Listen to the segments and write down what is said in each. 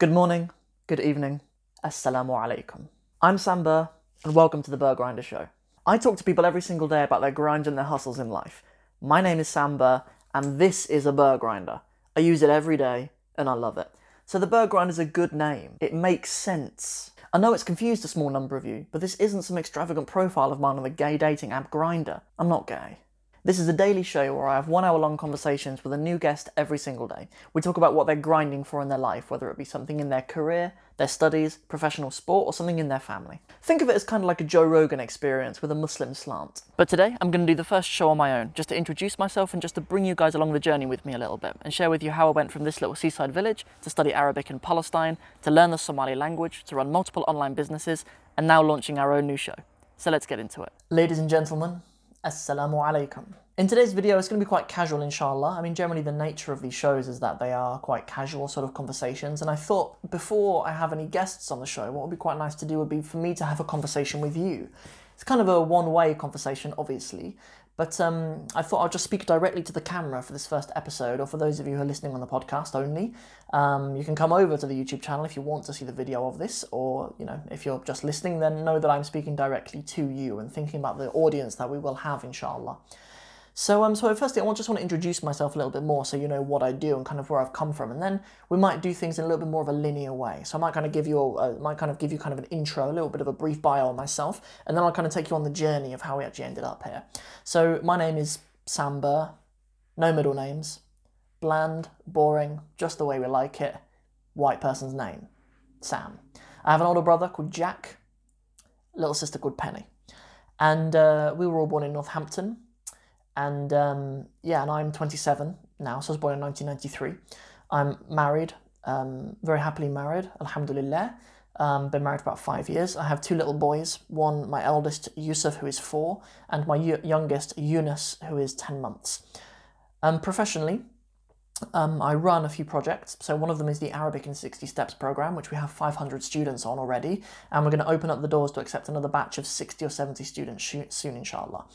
Good morning, good evening, assalamu alaikum. I'm Sam Burr, and welcome to the Burr Grinder Show. I talk to people every single day about their grind and their hustles in life. My name is Sam Burr, and this is a Burr Grinder. I use it every day, and I love it. So the Burr Grindr is a good name. It makes sense. I know it's confused a small number of you, but this isn't some extravagant profile of mine on the gay dating app Grinder. I'm not gay. This is a daily show where I have one hour long conversations with a new guest every single day. We talk about what they're grinding for in their life, whether it be something in their career, their studies, professional sport, or something in their family. Think of it as kind of like a Joe Rogan experience with a Muslim slant. But today I'm going to do the first show on my own, just to introduce myself and just to bring you guys along the journey with me a little bit and share with you how I went from this little seaside village to study Arabic in Palestine, to learn the Somali language, to run multiple online businesses, and now launching our own new show. So let's get into it. Ladies and gentlemen, Assalamu alaikum. In today's video, it's going to be quite casual, inshallah. I mean, generally, the nature of these shows is that they are quite casual sort of conversations. And I thought before I have any guests on the show, what would be quite nice to do would be for me to have a conversation with you. It's kind of a one way conversation, obviously, but um, I thought I'd just speak directly to the camera for this first episode, or for those of you who are listening on the podcast only. Um, you can come over to the YouTube channel if you want to see the video of this, or you know, if you're just listening, then know that I'm speaking directly to you and thinking about the audience that we will have, inshallah. So, um, so firstly, I just want to introduce myself a little bit more so you know what I do and kind of where I've come from, and then we might do things in a little bit more of a linear way. So I might kind of give you a, might kind of give you kind of an intro, a little bit of a brief bio on myself, and then I'll kind of take you on the journey of how we actually ended up here. So my name is Sam Burr, no middle names, bland, boring, just the way we like it. White person's name, Sam. I have an older brother called Jack, little sister called Penny, and uh, we were all born in Northampton and um, yeah, and I'm 27 now, so I was born in 1993. I'm married, um, very happily married, alhamdulillah. Um, been married about five years. I have two little boys. One, my eldest Yusuf, who is four, and my youngest Yunus, who is 10 months. Um, professionally, um, I run a few projects. So one of them is the Arabic in 60 Steps program, which we have 500 students on already, and we're going to open up the doors to accept another batch of 60 or 70 students soon, inshallah.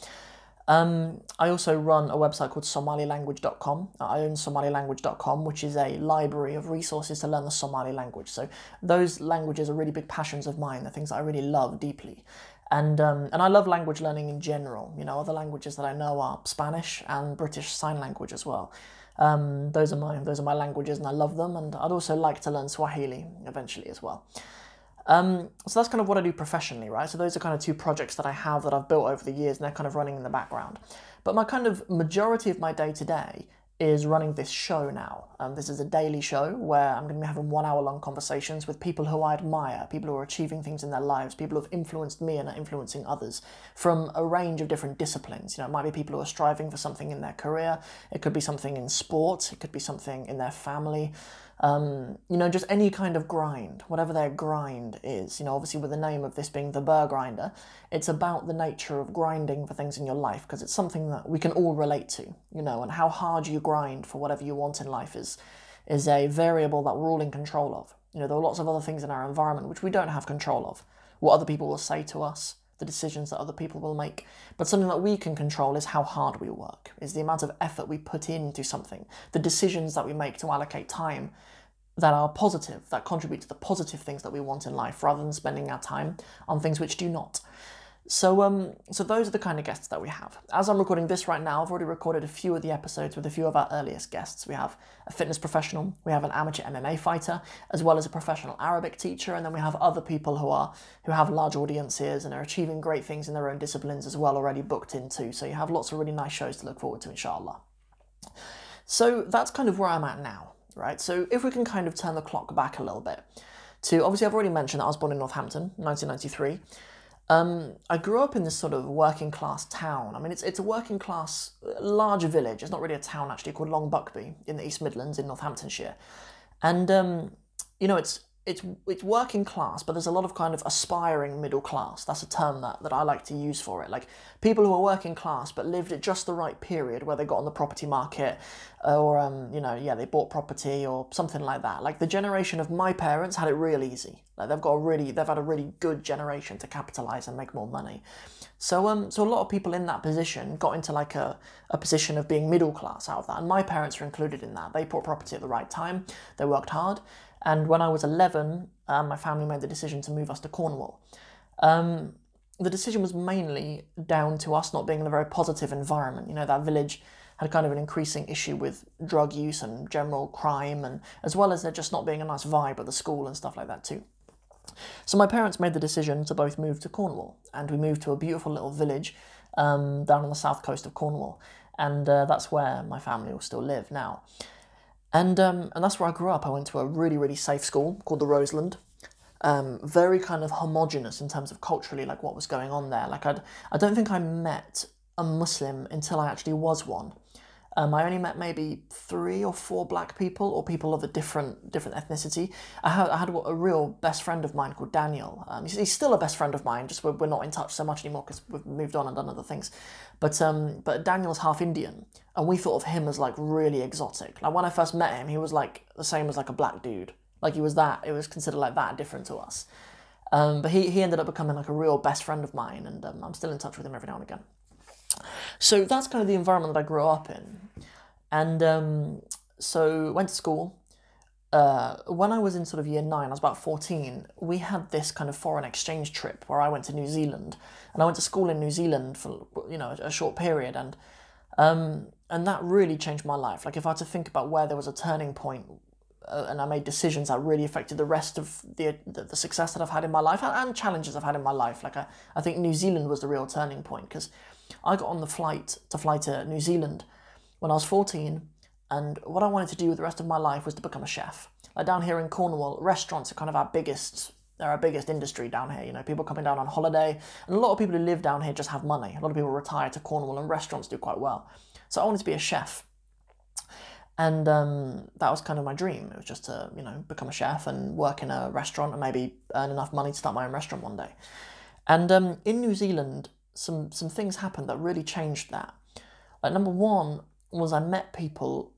Um, I also run a website called SomaliLanguage.com. I own SomaliLanguage.com, which is a library of resources to learn the Somali language. So those languages are really big passions of mine. They're things that I really love deeply, and um, and I love language learning in general. You know, other languages that I know are Spanish and British Sign Language as well. Um, those are my those are my languages, and I love them. And I'd also like to learn Swahili eventually as well. Um, so that's kind of what I do professionally, right? So those are kind of two projects that I have that I've built over the years, and they're kind of running in the background. But my kind of majority of my day to day is running this show now. Um, this is a daily show where I'm going to be having one hour long conversations with people who I admire, people who are achieving things in their lives, people who have influenced me and are influencing others from a range of different disciplines. You know, it might be people who are striving for something in their career, it could be something in sport, it could be something in their family. Um, you know, just any kind of grind, whatever their grind is. You know, obviously with the name of this being the Burr Grinder, it's about the nature of grinding for things in your life because it's something that we can all relate to. You know, and how hard you grind for whatever you want in life is is a variable that we're all in control of. You know, there are lots of other things in our environment which we don't have control of. What other people will say to us, the decisions that other people will make. But something that we can control is how hard we work, is the amount of effort we put into something, the decisions that we make to allocate time that are positive, that contribute to the positive things that we want in life, rather than spending our time on things which do not. So, um, so those are the kind of guests that we have. As I'm recording this right now, I've already recorded a few of the episodes with a few of our earliest guests. We have a fitness professional, we have an amateur MMA fighter, as well as a professional Arabic teacher, and then we have other people who are who have large audiences and are achieving great things in their own disciplines as well, already booked into. So you have lots of really nice shows to look forward to, inshallah. So that's kind of where I'm at now, right? So if we can kind of turn the clock back a little bit to obviously I've already mentioned that I was born in Northampton, 1993. Um, I grew up in this sort of working class town. I mean, it's it's a working class, larger village. It's not really a town actually, called Long Buckby in the East Midlands in Northamptonshire, and um, you know, it's it's it's working class, but there's a lot of kind of aspiring middle class. That's a term that, that I like to use for it. Like people who are working class but lived at just the right period where they got on the property market, or um, you know, yeah, they bought property or something like that. Like the generation of my parents had it real easy. Like they've got a really they've had a really good generation to capitalize and make more money. So um so a lot of people in that position got into like a, a position of being middle class out of that. And my parents are included in that. They bought property at the right time, they worked hard, And when I was 11, um, my family made the decision to move us to Cornwall. Um, the decision was mainly down to us not being in a very positive environment. You know, that village had kind of an increasing issue with drug use and general crime, and as well as there just not being a nice vibe at the school and stuff like that too. So my parents made the decision to both move to Cornwall, and we moved to a beautiful little village um, down on the south coast of Cornwall, and uh, that's where my family will still live now. And um, and that's where I grew up. I went to a really really safe school called the Roseland. Um, very kind of homogenous in terms of culturally, like what was going on there. Like I'd, I don't think I met a Muslim until I actually was one. Um, I only met maybe three or four black people or people of a different different ethnicity. I had, I had a real best friend of mine called Daniel. Um, he's, he's, still a best friend of mine, just we're, we're not in touch so much anymore because we've moved on and done other things. But um, but Daniel's half Indian, and we thought of him as like really exotic. Like when I first met him, he was like the same as like a black dude. Like he was that. It was considered like that different to us. Um, but he, he ended up becoming like a real best friend of mine, and um, I'm still in touch with him every now and again. So that's kind of the environment that I grew up in. And um, so went to school. Uh, when I was in sort of year nine, I was about 14, we had this kind of foreign exchange trip where I went to New Zealand. And I went to school in New Zealand for, you know, a, short period. And, um, and that really changed my life. Like if I had to think about where there was a turning point uh, and I made decisions that really affected the rest of the, the, the success that I've had in my life and, and, challenges I've had in my life. Like I, I think New Zealand was the real turning point because I got on the flight to fly to New Zealand when I was 14, and what I wanted to do with the rest of my life was to become a chef. Like down here in Cornwall, restaurants are kind of our biggest they're our biggest industry down here. You know, people coming down on holiday, and a lot of people who live down here just have money. A lot of people retire to Cornwall, and restaurants do quite well. So I wanted to be a chef, and um, that was kind of my dream. It was just to you know become a chef and work in a restaurant and maybe earn enough money to start my own restaurant one day. And um, in New Zealand, some some things happened that really changed that. Like number one was I met people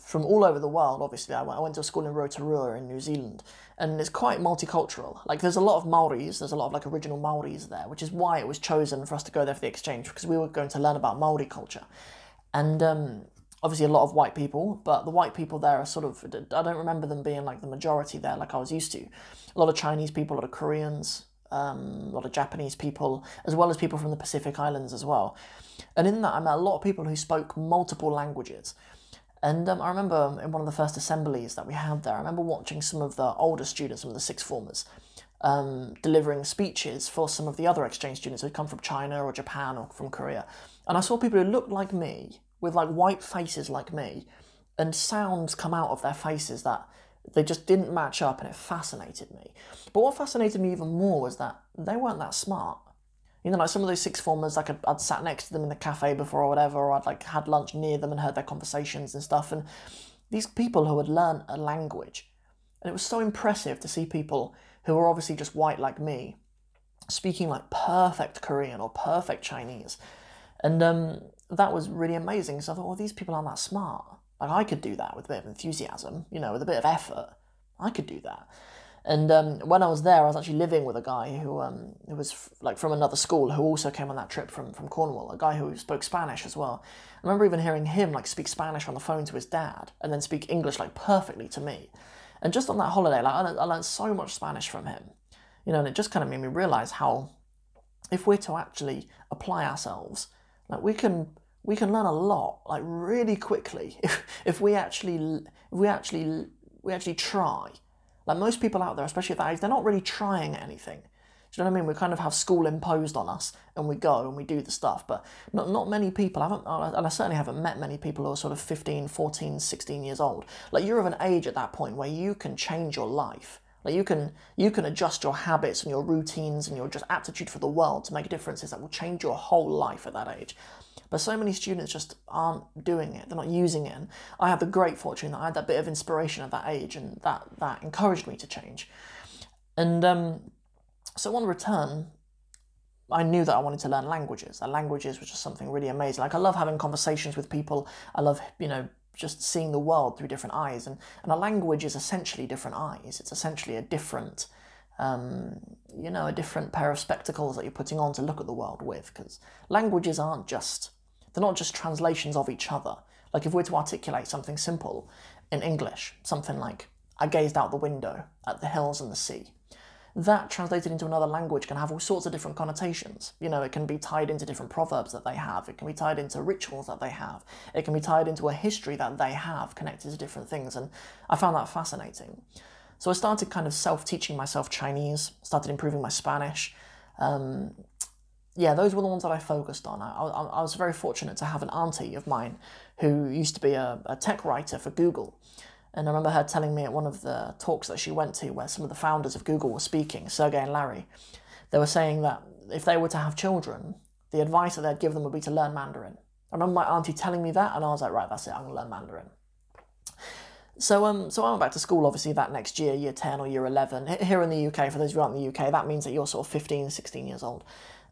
from all over the world. Obviously, I went, I went to a school in Rotorua in New Zealand, and it's quite multicultural. Like, there's a lot of Maoris, there's a lot of like original Maoris there, which is why it was chosen for us to go there for the exchange because we were going to learn about Maori culture, and um, obviously a lot of white people, but the white people there are sort of I don't remember them being like the majority there, like I was used to. A lot of Chinese people, a lot of Koreans, um, a lot of Japanese people, as well as people from the Pacific Islands as well. And in that, I met a lot of people who spoke multiple languages. And um, I remember in one of the first assemblies that we had there, I remember watching some of the older students, some of the sixth formers, um, delivering speeches for some of the other exchange students who'd come from China or Japan or from Korea. And I saw people who looked like me, with like white faces like me, and sounds come out of their faces that they just didn't match up and it fascinated me. But what fascinated me even more was that they weren't that smart. You know, like some of those six formers, like I'd, I'd sat next to them in the cafe before or whatever, or I'd like had lunch near them and heard their conversations and stuff. And these people who had learned a language, and it was so impressive to see people who were obviously just white like me, speaking like perfect Korean or perfect Chinese. And um, that was really amazing. So I thought, well, these people aren't that smart. Like I could do that with a bit of enthusiasm, you know, with a bit of effort. I could do that. And um, when I was there, I was actually living with a guy who um, who was f- like from another school who also came on that trip from from Cornwall. A guy who spoke Spanish as well. I remember even hearing him like speak Spanish on the phone to his dad, and then speak English like perfectly to me. And just on that holiday, like I learned, I learned so much Spanish from him, you know, and it just kind of made me realize how, if we're to actually apply ourselves, like we can we can learn a lot like really quickly if, if we actually if we actually we actually try like most people out there especially at that age they're not really trying anything do you know what I mean? We kind of have school imposed on us, and we go and we do the stuff. But not not many people. I haven't, and I certainly haven't met many people who are sort of 15, 14, 16 years old. Like you're of an age at that point where you can change your life. Like you can you can adjust your habits and your routines and your just aptitude for the world to make differences that will change your whole life at that age. But so many students just aren't doing it, they're not using it. And I had the great fortune that I had that bit of inspiration at that age, and that, that encouraged me to change. And um, so on return, I knew that I wanted to learn languages. And languages was just something really amazing. Like I love having conversations with people. I love, you know, just seeing the world through different eyes. And, and a language is essentially different eyes. It's essentially a different um, you know, a different pair of spectacles that you're putting on to look at the world with. Because languages aren't just they're not just translations of each other. Like if we're to articulate something simple in English, something like I gazed out the window at the hills and the sea. That translated into another language can have all sorts of different connotations. You know, it can be tied into different proverbs that they have, it can be tied into rituals that they have, it can be tied into a history that they have connected to different things, and I found that fascinating. So I started kind of self teaching myself Chinese, started improving my Spanish. Um, yeah, those were the ones that I focused on. I, I, I, was very fortunate to have an auntie of mine who used to be a, a tech writer for Google. And I remember her telling me at one of the talks that she went to, where some of the founders of Google were speaking, Sergey and Larry, they were saying that if they were to have children, the advice that they'd give them would be to learn Mandarin. I remember my auntie telling me that, and I was like, right, that's it, I'm to learn Mandarin. So, um, so I went back to school, obviously, that next year, year 10 or year 11. Here in the UK, for those of you who aren't in the UK, that means that you're sort of 15, 16 years old.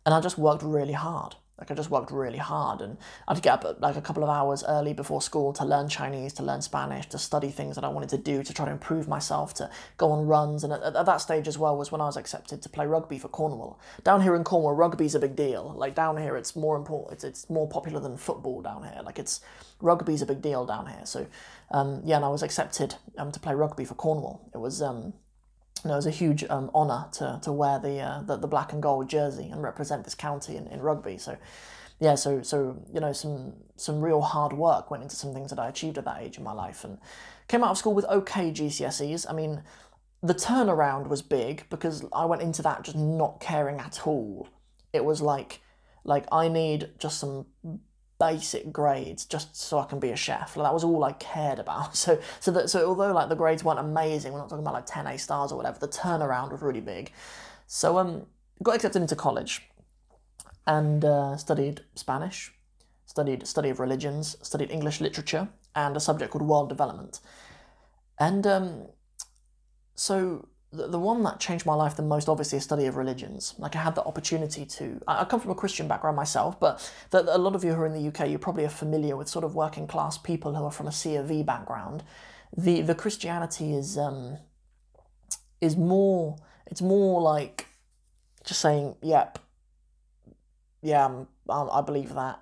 And I just worked really hard. Like I just worked really hard, and I'd get up like a couple of hours early before school to learn Chinese, to learn Spanish, to study things that I wanted to do, to try to improve myself, to go on runs. And at, at that stage as well was when I was accepted to play rugby for Cornwall. Down here in Cornwall, rugby's a big deal. Like down here, it's more important. It's, it's more popular than football down here. Like it's rugby's a big deal down here. So um, yeah, and I was accepted um, to play rugby for Cornwall. It was um, you know, it was a huge um, honour to, to wear the, uh, the, the black and gold jersey and represent this county in, in rugby. So, yeah, so so you know, some some real hard work went into some things that I achieved at that age in my life, and came out of school with okay GCSEs. I mean, the turnaround was big because I went into that just not caring at all. It was like like I need just some basic grades just so I can be a chef. Like, that was all I cared about. So so that so although like the grades weren't amazing, we're not talking about like 10 A stars or whatever, the turnaround was really big. So um got accepted into college and uh, studied Spanish, studied study of religions, studied English literature and a subject called world development. And um so the, one that changed my life the most, obviously, is study of religions. Like I had the opportunity to. I, I come from a Christian background myself, but the, a lot of you who are in the UK, you probably are familiar with sort of working class people who are from a C of background. The the Christianity is um, is more. It's more like just saying, "Yep, yeah, I'm, i believe that,"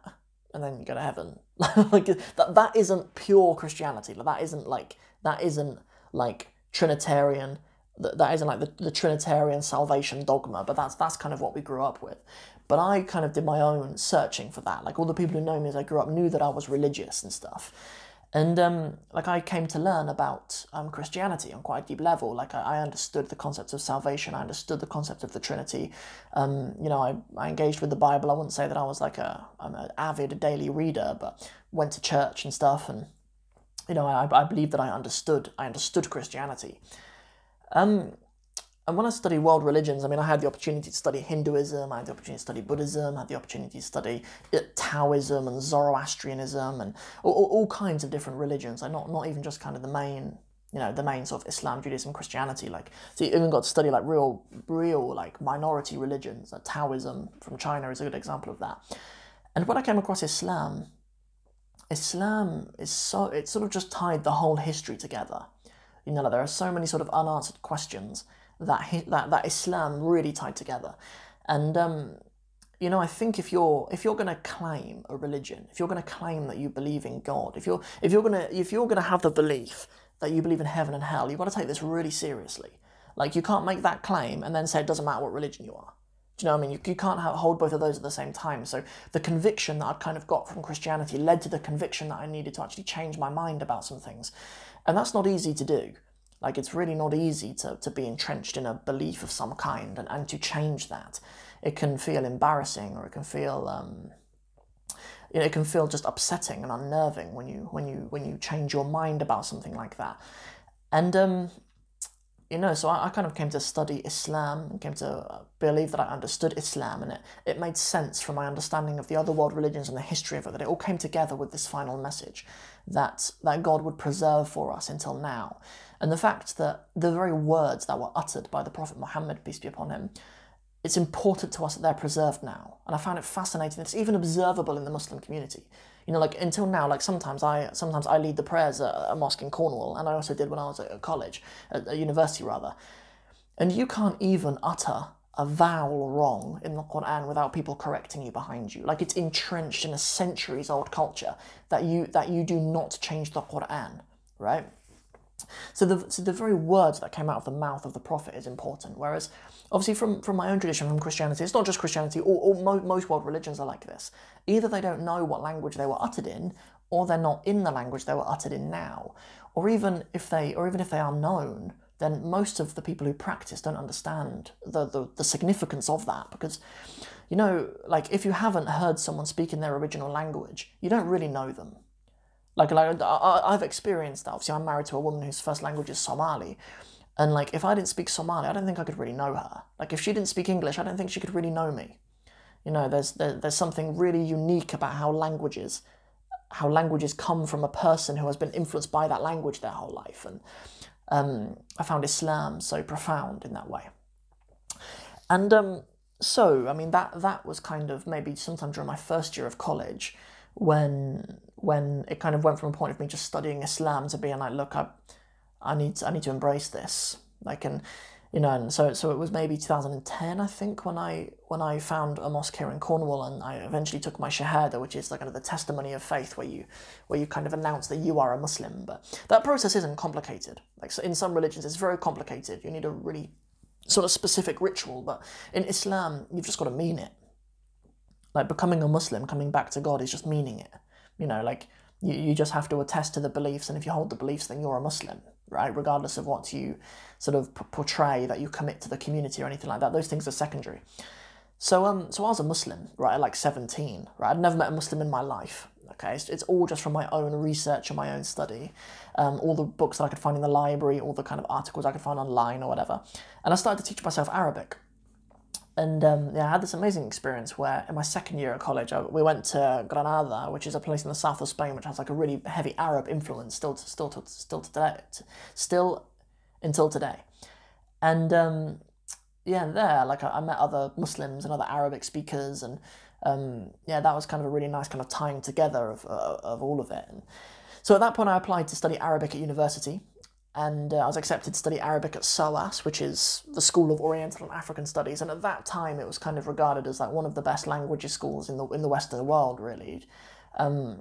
and then you go to heaven. like that. That isn't pure Christianity. Like that isn't like that isn't like Trinitarian that isn't like the, the Trinitarian salvation dogma, but that's that's kind of what we grew up with. But I kind of did my own searching for that. Like all the people who know me as I grew up knew that I was religious and stuff. And um, like I came to learn about um, Christianity on quite a deep level. Like I, I, understood the concept of salvation. I understood the concept of the Trinity. Um, you know, I, I engaged with the Bible. I wouldn't say that I was like a I'm an avid daily reader, but went to church and stuff. And you know, I, I believe that I understood I understood Christianity. Um, and when I study world religions, I mean, I had the opportunity to study Hinduism, I had the opportunity to study Buddhism, I had the opportunity to study uh, Taoism and Zoroastrianism and all, all kinds of different religions. Like not not even just kind of the main, you know, the main sort of Islam, Judaism, Christianity. Like, so you even got to study like real, real like minority religions. Like Taoism from China is a good example of that. And when I came across Islam, Islam is so it sort of just tied the whole history together. You know, there are so many sort of unanswered questions that that that Islam really tied together, and um, you know, I think if you're if you're going to claim a religion, if you're going to claim that you believe in God, if you're if you're going to if you're going to have the belief that you believe in heaven and hell, you've got to take this really seriously. Like you can't make that claim and then say it doesn't matter what religion you are. Do you know what I mean? You, you can't have, hold both of those at the same time. So the conviction that I'd kind of got from Christianity led to the conviction that I needed to actually change my mind about some things. And that's not easy to do. Like, it's really not easy to, to be entrenched in a belief of some kind and, and to change that. It can feel embarrassing or it can feel. Um, you know, it can feel just upsetting and unnerving when you when you when you change your mind about something like that. And um, you know, so I, I, kind of came to study Islam and came to believe that I understood Islam, and it, it made sense from my understanding of the other world religions and the history of it that it all came together with this final message that that God would preserve for us until now, and the fact that the very words that were uttered by the Prophet Muhammad peace be upon him, it's important to us that they're preserved now, and I found it fascinating. It's even observable in the Muslim community you know, like until now, like sometimes I sometimes I lead the prayers at a mosque in Cornwall, and I also did when I was at college, at a university rather. And you can't even utter a vowel wrong in the Quran without people correcting you behind you. Like it's entrenched in a centuries old culture that you that you do not change the Quran, right? So the so the very words that came out of the mouth of the prophet is important. Whereas, obviously, from from my own tradition, from Christianity, it's not just Christianity. All, all mo- most world religions are like this. Either they don't know what language they were uttered in, or they're not in the language they were uttered in now. Or even if they or even if they are known, then most of the people who practice don't understand the, the, the significance of that because you know like if you haven't heard someone speak in their original language you don't really know them like, like I, I've experienced that. Obviously, I'm married to a woman whose first language is Somali. And like, if I didn't speak Somali, I don't think I could really know her. Like, if she didn't speak English, I don't think she could really know me. You know, there's there, there's something really unique about how languages, how languages come from a person who has been influenced by that language their whole life. And um, I found Islam so profound in that way. And um, so, I mean, that that was kind of maybe sometime during my first year of college when when it kind of went from a point of me just studying Islam to being like, look, I, I need to, I need to embrace this. Like, and you know, and so so it was maybe 2010, I think, when I when I found a mosque here in Cornwall, and I eventually took my shahada, which is like kind of the testimony of faith, where you where you kind of announce that you are a Muslim. But that process isn't complicated. Like so in some religions, it's very complicated. You need a really sort of specific ritual, but in Islam, you've just got to mean it. Like becoming a Muslim, coming back to God, is just meaning it. You know, like you, you just have to attest to the beliefs, and if you hold the beliefs, then you're a Muslim, right? Regardless of what you sort of p- portray that you commit to the community or anything like that. Those things are secondary. So um, so I was a Muslim, right, at like 17, right? I'd never met a Muslim in my life. Okay, it's, it's all just from my own research and my own study, um, all the books that I could find in the library, all the kind of articles I could find online or whatever. And I started to teach myself Arabic and um, yeah, I had this amazing experience where in my second year at college, I, we went to Granada, which is a place in the south of Spain, which has like a really heavy Arab influence still, to, still, to, still to today, still until today. And um, yeah, there, like I, I, met other Muslims and other Arabic speakers, and um, yeah, that was kind of a really nice kind of tying together of, uh, of all of it. And so at that point, I applied to study Arabic at university and uh, I was accepted to study Arabic at SOAS, which is the School of Oriental and African Studies. And at that time, it was kind of regarded as like one of the best languages schools in the in the Western world, really. Um,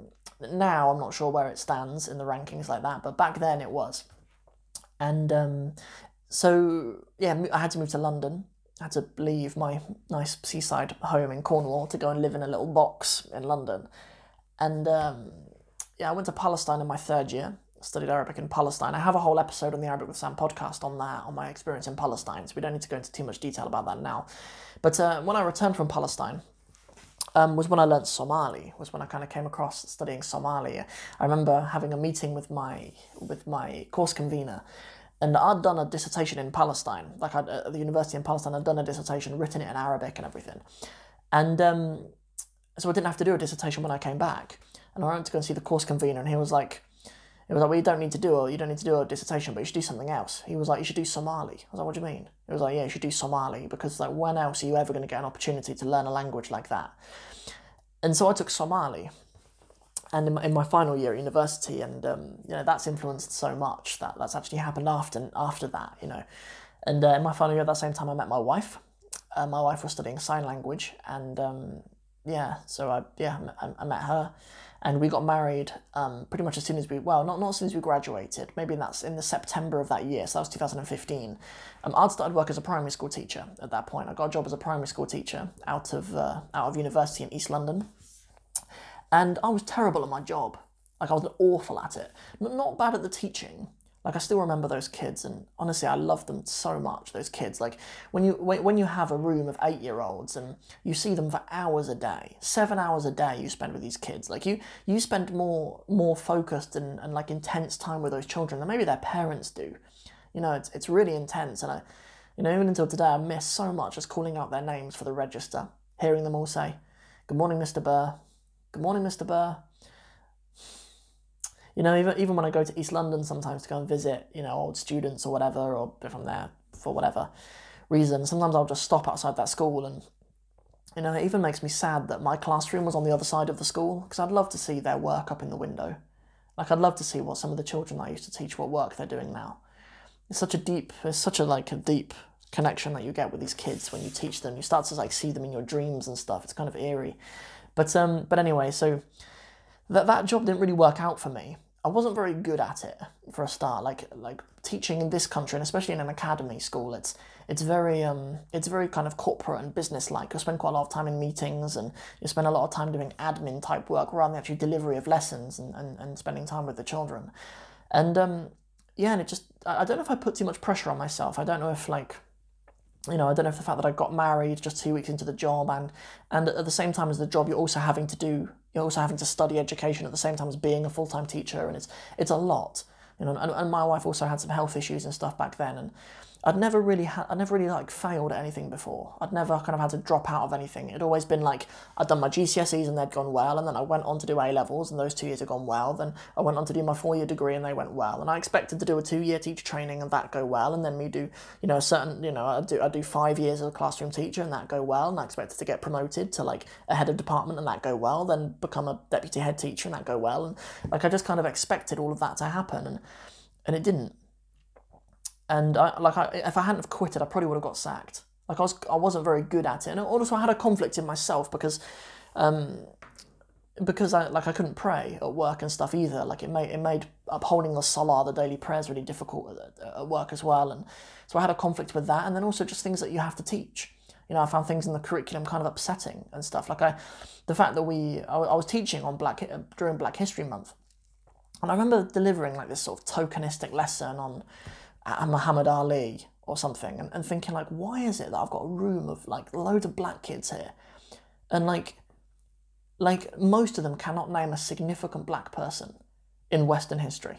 now I'm not sure where it stands in the rankings like that, but back then it was. And um, so yeah, I had to move to London. I had to leave my nice seaside home in Cornwall to go and live in a little box in London. And um, yeah, I went to Palestine in my third year studied Arabic in Palestine. I have a whole episode on the Arabic with Sam podcast on that, on my experience in Palestine, so we don't need to go into too much detail about that now. But uh, when I returned from Palestine, um, was when I learnt Somali. Was when I kind of came across studying Somali. I remember having a meeting with my with my course convener, and I'd done a dissertation in Palestine. Like I'd, at the university in Palestine, I'd done a dissertation, written it in Arabic and everything, and um, so I didn't have to do a dissertation when I came back. And I went to go and see the course convener, and he was like, it was like, well, you don't need to do a, you don't need to do a dissertation, but you should do something else. He was like, you should do Somali. I was like, what do you mean? It was like, yeah, you should do Somali because like, when else are you ever going to get an opportunity to learn a language like that? And so I took Somali, and in my, in my final year at university, and um, you know that's influenced so much that that's actually happened after after that, you know. And uh, in my final year, at that same time, I met my wife. Uh, my wife was studying sign language, and um, yeah, so I yeah I, I met her and we got married um, pretty much as soon as we well not not as soon as we graduated maybe that's in the september of that year so that was 2015 um, i'd started work as a primary school teacher at that point. I got a job as a primary school teacher out of uh, out of university in east london. And i was terrible at my job. Like i was awful at it. Not bad at the teaching like I still remember those kids, and honestly, I love them so much. Those kids, like when you when you have a room of eight year olds and you see them for hours a day, seven hours a day you spend with these kids. Like you you spend more more focused and, and like intense time with those children than maybe their parents do. You know, it's it's really intense, and I, you know, even until today, I miss so much just calling out their names for the register, hearing them all say, "Good morning, Mr. Burr. Good morning, Mr. Burr." You know, even even when I go to East London sometimes to go and visit, you know, old students or whatever, or from there for whatever reason, sometimes I'll just stop outside that school and you know, it even makes me sad that my classroom was on the other side of the school because I'd love to see their work up in the window. Like I'd love to see what some of the children I used to teach what work they're doing now. It's such a deep, it's such a like a deep connection that you get with these kids when you teach them. You start to like see them in your dreams and stuff. It's kind of eerie. But um, but anyway, so that that job didn't really work out for me. I wasn't very good at it for a start. Like like teaching in this country, and especially in an academy school, it's it's very um it's very kind of corporate and business like. You spend quite a lot of time in meetings, and you spend a lot of time doing admin type work rather than actually delivery of lessons and, and, and spending time with the children. And um yeah, and it just I don't know if I put too much pressure on myself. I don't know if like you know, I don't know if the fact that I got married just two weeks into the job and and at the same time as the job, you're also having to do you're also having to study education at the same time as being a full time teacher, and it's it's a lot. You know, and, and my wife also had some health issues and stuff back then, and I'd never really had, I'd never really like failed at anything before. I'd never kind of had to drop out of anything. It'd always been like I'd done my GCSEs and they'd gone well, and then I went on to do A levels and those two years had gone well. Then I went on to do my four year degree and they went well. And I expected to do a two year teacher training and that go well, and then me do you know a certain you know I do I do five years as a classroom teacher and that go well, and I expected to get promoted to like a head of department and that go well, then become a deputy head teacher and that go well, and like I just kind of expected all of that to happen, and and it didn't and I, like I, if I hadn't have quitted, I probably would have got sacked. Like I was, I wasn't very good at it, and also I had a conflict in myself because, um, because I like I couldn't pray at work and stuff either. Like it made it made upholding the salah, the daily prayers, really difficult at, at work as well, and so I had a conflict with that, and then also just things that you have to teach. You know, I found things in the curriculum kind of upsetting and stuff. Like I, the fact that we, I, I was teaching on Black during Black History Month, and I remember delivering like this sort of tokenistic lesson on at Muhammad Ali or something and, and thinking like why is it that I've got a room of like loads of black kids here? And like like most of them cannot name a significant black person in Western history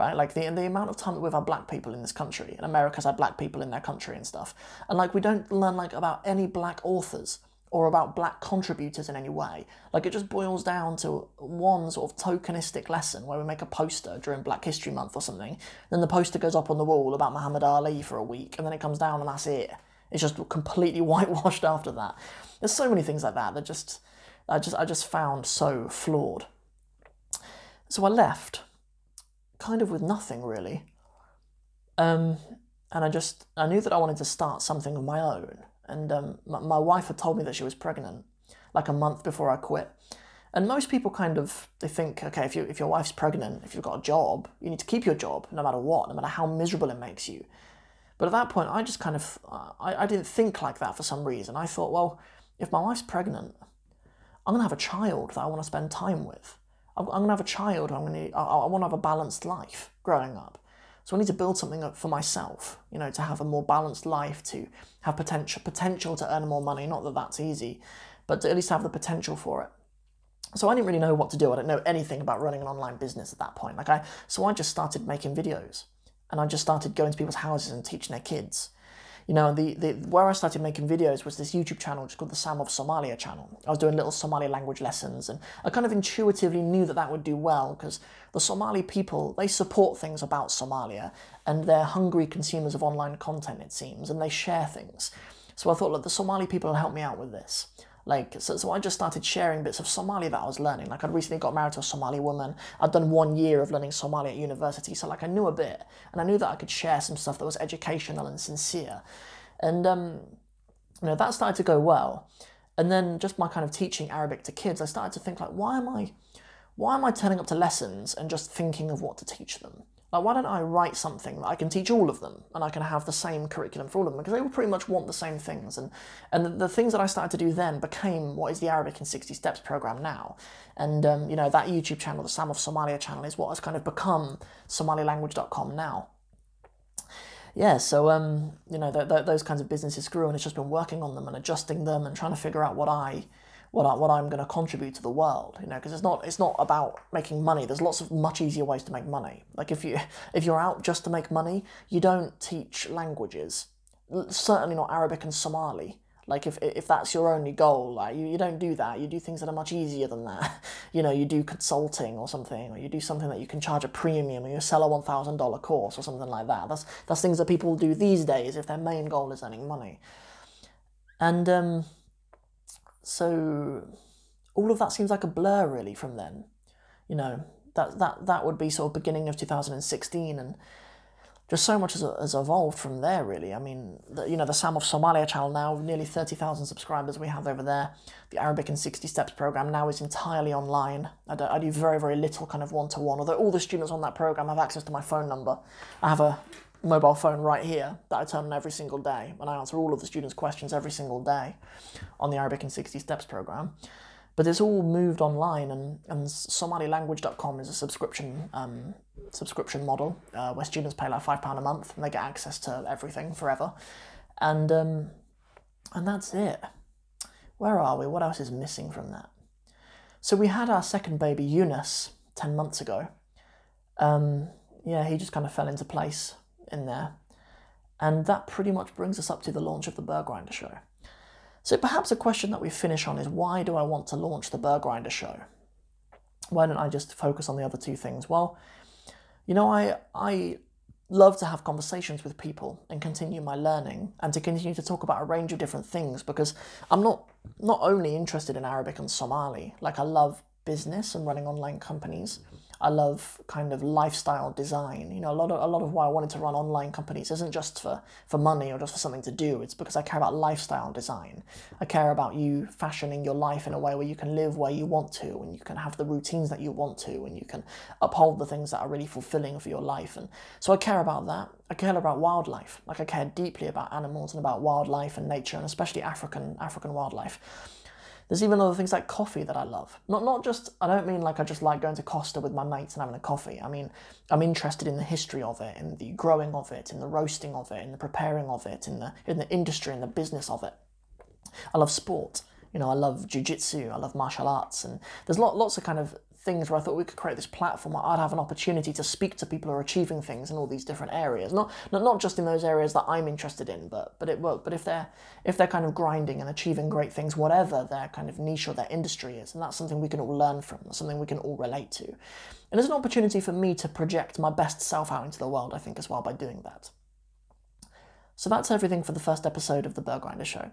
right? Like the, the amount of time that we've had black people in this country and America's had black people in their country and stuff. And like we don't learn like about any black authors or about black contributors in any way. Like it just boils down to one sort of tokenistic lesson where we make a poster during Black History Month or something. Then the poster goes up on the wall about Muhammad Ali for a week, and then it comes down and that's it. It's just completely whitewashed after that. There's so many things like that that just I just I just found so flawed. So I left, kind of with nothing really. Um, and I just I knew that I wanted to start something of my own and um, my, my wife had told me that she was pregnant like a month before I quit. And most people kind of they think, okay, if you if your wife's pregnant, if you've got a job, you need to keep your job no matter what, no matter how miserable it makes you. But at that point, I just kind of I, I didn't think like that for some reason. I thought, well, if my wife's pregnant, I'm gonna have a child that I want to spend time with. I'm, I'm gonna have a child. I'm gonna I, I want to have a balanced life growing up. So I need to build something up for myself, you know, to have a more balanced life, to have potential potential to earn more money. Not that that's easy, but to at least have the potential for it. So I didn't really know what to do. I didn't know anything about running an online business at that point. Like I, so I just started making videos, and I just started going to people's houses and teaching their kids you know, the, the where I started making videos was this YouTube channel just called the Sam of Somalia channel. I was doing little Somali language lessons, and I kind of intuitively knew that that would do well because the Somali people they support things about Somalia, and they're hungry consumers of online content, it seems, and they share things. So I thought, look, the Somali people will help me out with this. Like, so, so I just started sharing bits of Somali that I was learning. Like, I'd recently got married to a Somali woman. I'd done one year of learning Somali at university. So, like, I knew a bit. And I knew that I could share some stuff that was educational and sincere. And, um, you know, that started to go well. And then just my kind of teaching Arabic to kids, I started to think, like, why am I, why am I turning up to lessons and just thinking of what to teach them? Like, why don't I write something that I can teach all of them and I can have the same curriculum for all of them? Because they will pretty much want the same things. And, and the, the things that I started to do then became what is the Arabic in 60 Steps program now. And, um, you know, that YouTube channel, the Sam of Somalia channel, is what has kind of become SomaliLanguage.com now. Yeah, so, um, you know, th- th- those kinds of businesses grew and it's just been working on them and adjusting them and trying to figure out what I what I, what I'm going to contribute to the world, you know, because it's not it's not about making money. There's lots of much easier ways to make money. Like if you if you're out just to make money, you don't teach languages. Certainly not Arabic and Somali. Like if if that's your only goal, like you, you don't do that. You do things that are much easier than that. You know, you do consulting or something, or you do something that you can charge a premium, or you sell a one thousand dollar course or something like that. That's that's things that people do these days if their main goal is earning money. And um, so all of that seems like a blur really from then. You know, that that that would be sort of beginning of 2016 and just so much has, has evolved from there, really. I mean, the, you know, the Sam of Somalia channel now, nearly 30,000 subscribers we have over there. The Arabic in 60 Steps program now is entirely online. I do, I do very, very little kind of one to one, although all the students on that program have access to my phone number. I have a mobile phone right here that I turn on every single day, and I answer all of the students' questions every single day on the Arabic in 60 Steps program. But it's all moved online, and, and SomaliLanguage.com is a subscription um, subscription model uh, where students pay like five pound a month and they get access to everything forever, and um, and that's it. Where are we? What else is missing from that? So we had our second baby, Yunus, ten months ago. Um, yeah, he just kind of fell into place in there, and that pretty much brings us up to the launch of the Burr Grinder Show. So perhaps a question that we finish on is why do I want to launch the Burr Grinder Show? Why don't I just focus on the other two things? Well, you know, I I love to have conversations with people and continue my learning and to continue to talk about a range of different things because I'm not not only interested in Arabic and Somali, like I love business and running online companies. I love kind of lifestyle design. You know, a lot of a lot of why I wanted to run online companies isn't just for for money or just for something to do. It's because I care about lifestyle design. I care about you fashioning your life in a way where you can live where you want to, and you can have the routines that you want to, and you can uphold the things that are really fulfilling for your life. And so I care about that. I care about wildlife. Like I care deeply about animals and about wildlife and nature, and especially African African wildlife. There's even other things like coffee that I love. Not not just I don't mean like I just like going to Costa with my mates and having a coffee. I mean I'm interested in the history of it, in the growing of it, in the roasting of it, in the preparing of it, in the in the industry and the business of it. I love sport. You know, I love jujitsu, I love martial arts, and there's lot, lots of kind of things where I thought we could create this platform where I'd have an opportunity to speak to people who are achieving things in all these different areas. Not not, not just in those areas that I'm interested in, but but it but if they're if they're kind of grinding and achieving great things, whatever their kind of niche or their industry is, and that's something we can all learn from, something we can all relate to. And it's an opportunity for me to project my best self out into the world, I think, as well by doing that. So that's everything for the first episode of the Burr Grinder Show.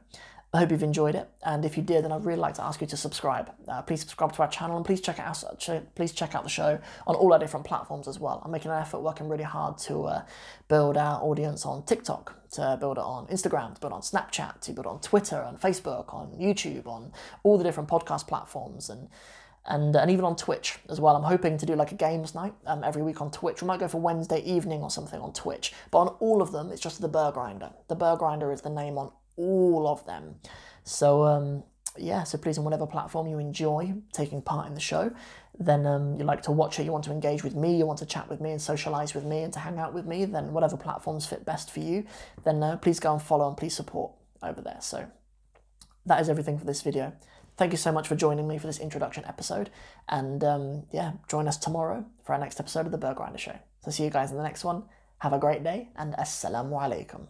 I hope you've enjoyed it, and if you did, then I'd really like to ask you to subscribe. Uh, please subscribe to our channel, and please check out please check out the show on all our different platforms as well. I'm making an effort, working really hard to uh, build our audience on TikTok, to build it on Instagram, to build on Snapchat, to build on Twitter and Facebook, on YouTube, on all the different podcast platforms, and and, and even on Twitch as well. I'm hoping to do like a games night um, every week on Twitch. We might go for Wednesday evening or something on Twitch, but on all of them, it's just the Burr Grinder. The Burr Grinder is the name on all of them. So um, yeah, so please on whatever platform you enjoy taking part in the show, then um, you like to watch it, you want to engage with me, you want to chat with me and socialize with me and to hang out with me, then whatever platforms fit best for you, then uh, please go and follow and please support over there. So that is everything for this video. Thank you so much for joining me for this introduction episode, and um, yeah, join us tomorrow for our next episode of the Burr Grinder Show. So see you guys in the next one. Have a great day, and assalamu alaikum.